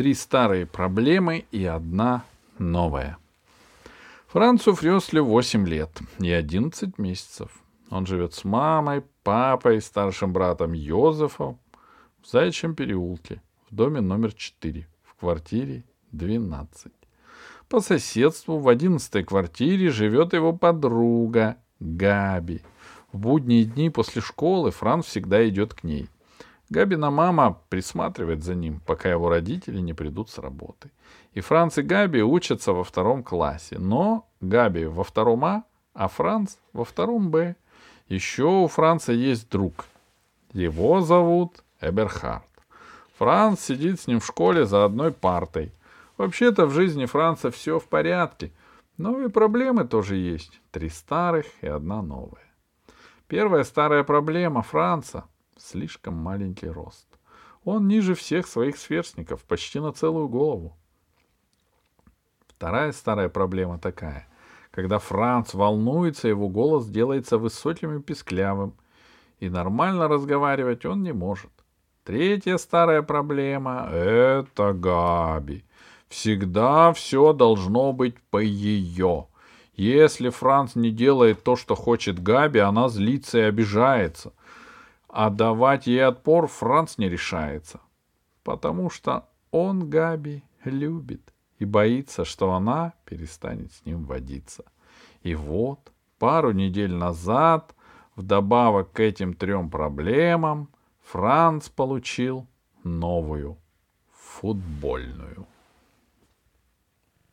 Три старые проблемы и одна новая. Францу Фрёслю 8 лет и 11 месяцев. Он живет с мамой, папой, старшим братом Йозефом в Заячьем переулке, в доме номер 4, в квартире 12. По соседству в одиннадцатой квартире живет его подруга Габи. В будние дни после школы Франц всегда идет к ней. Габина мама присматривает за ним, пока его родители не придут с работы. И Франц и Габи учатся во втором классе, но Габи во втором А, а Франц во втором Б. Еще у Франца есть друг. Его зовут Эберхард. Франц сидит с ним в школе за одной партой. Вообще-то в жизни Франца все в порядке, но и проблемы тоже есть. Три старых и одна новая. Первая старая проблема Франца — слишком маленький рост. Он ниже всех своих сверстников, почти на целую голову. Вторая старая проблема такая. Когда Франц волнуется, его голос делается высоким и писклявым, и нормально разговаривать он не может. Третья старая проблема — это Габи. Всегда все должно быть по ее. Если Франц не делает то, что хочет Габи, она злится и обижается. А давать ей отпор Франц не решается. Потому что он Габи любит и боится, что она перестанет с ним водиться. И вот, пару недель назад, вдобавок к этим трем проблемам, Франц получил новую футбольную.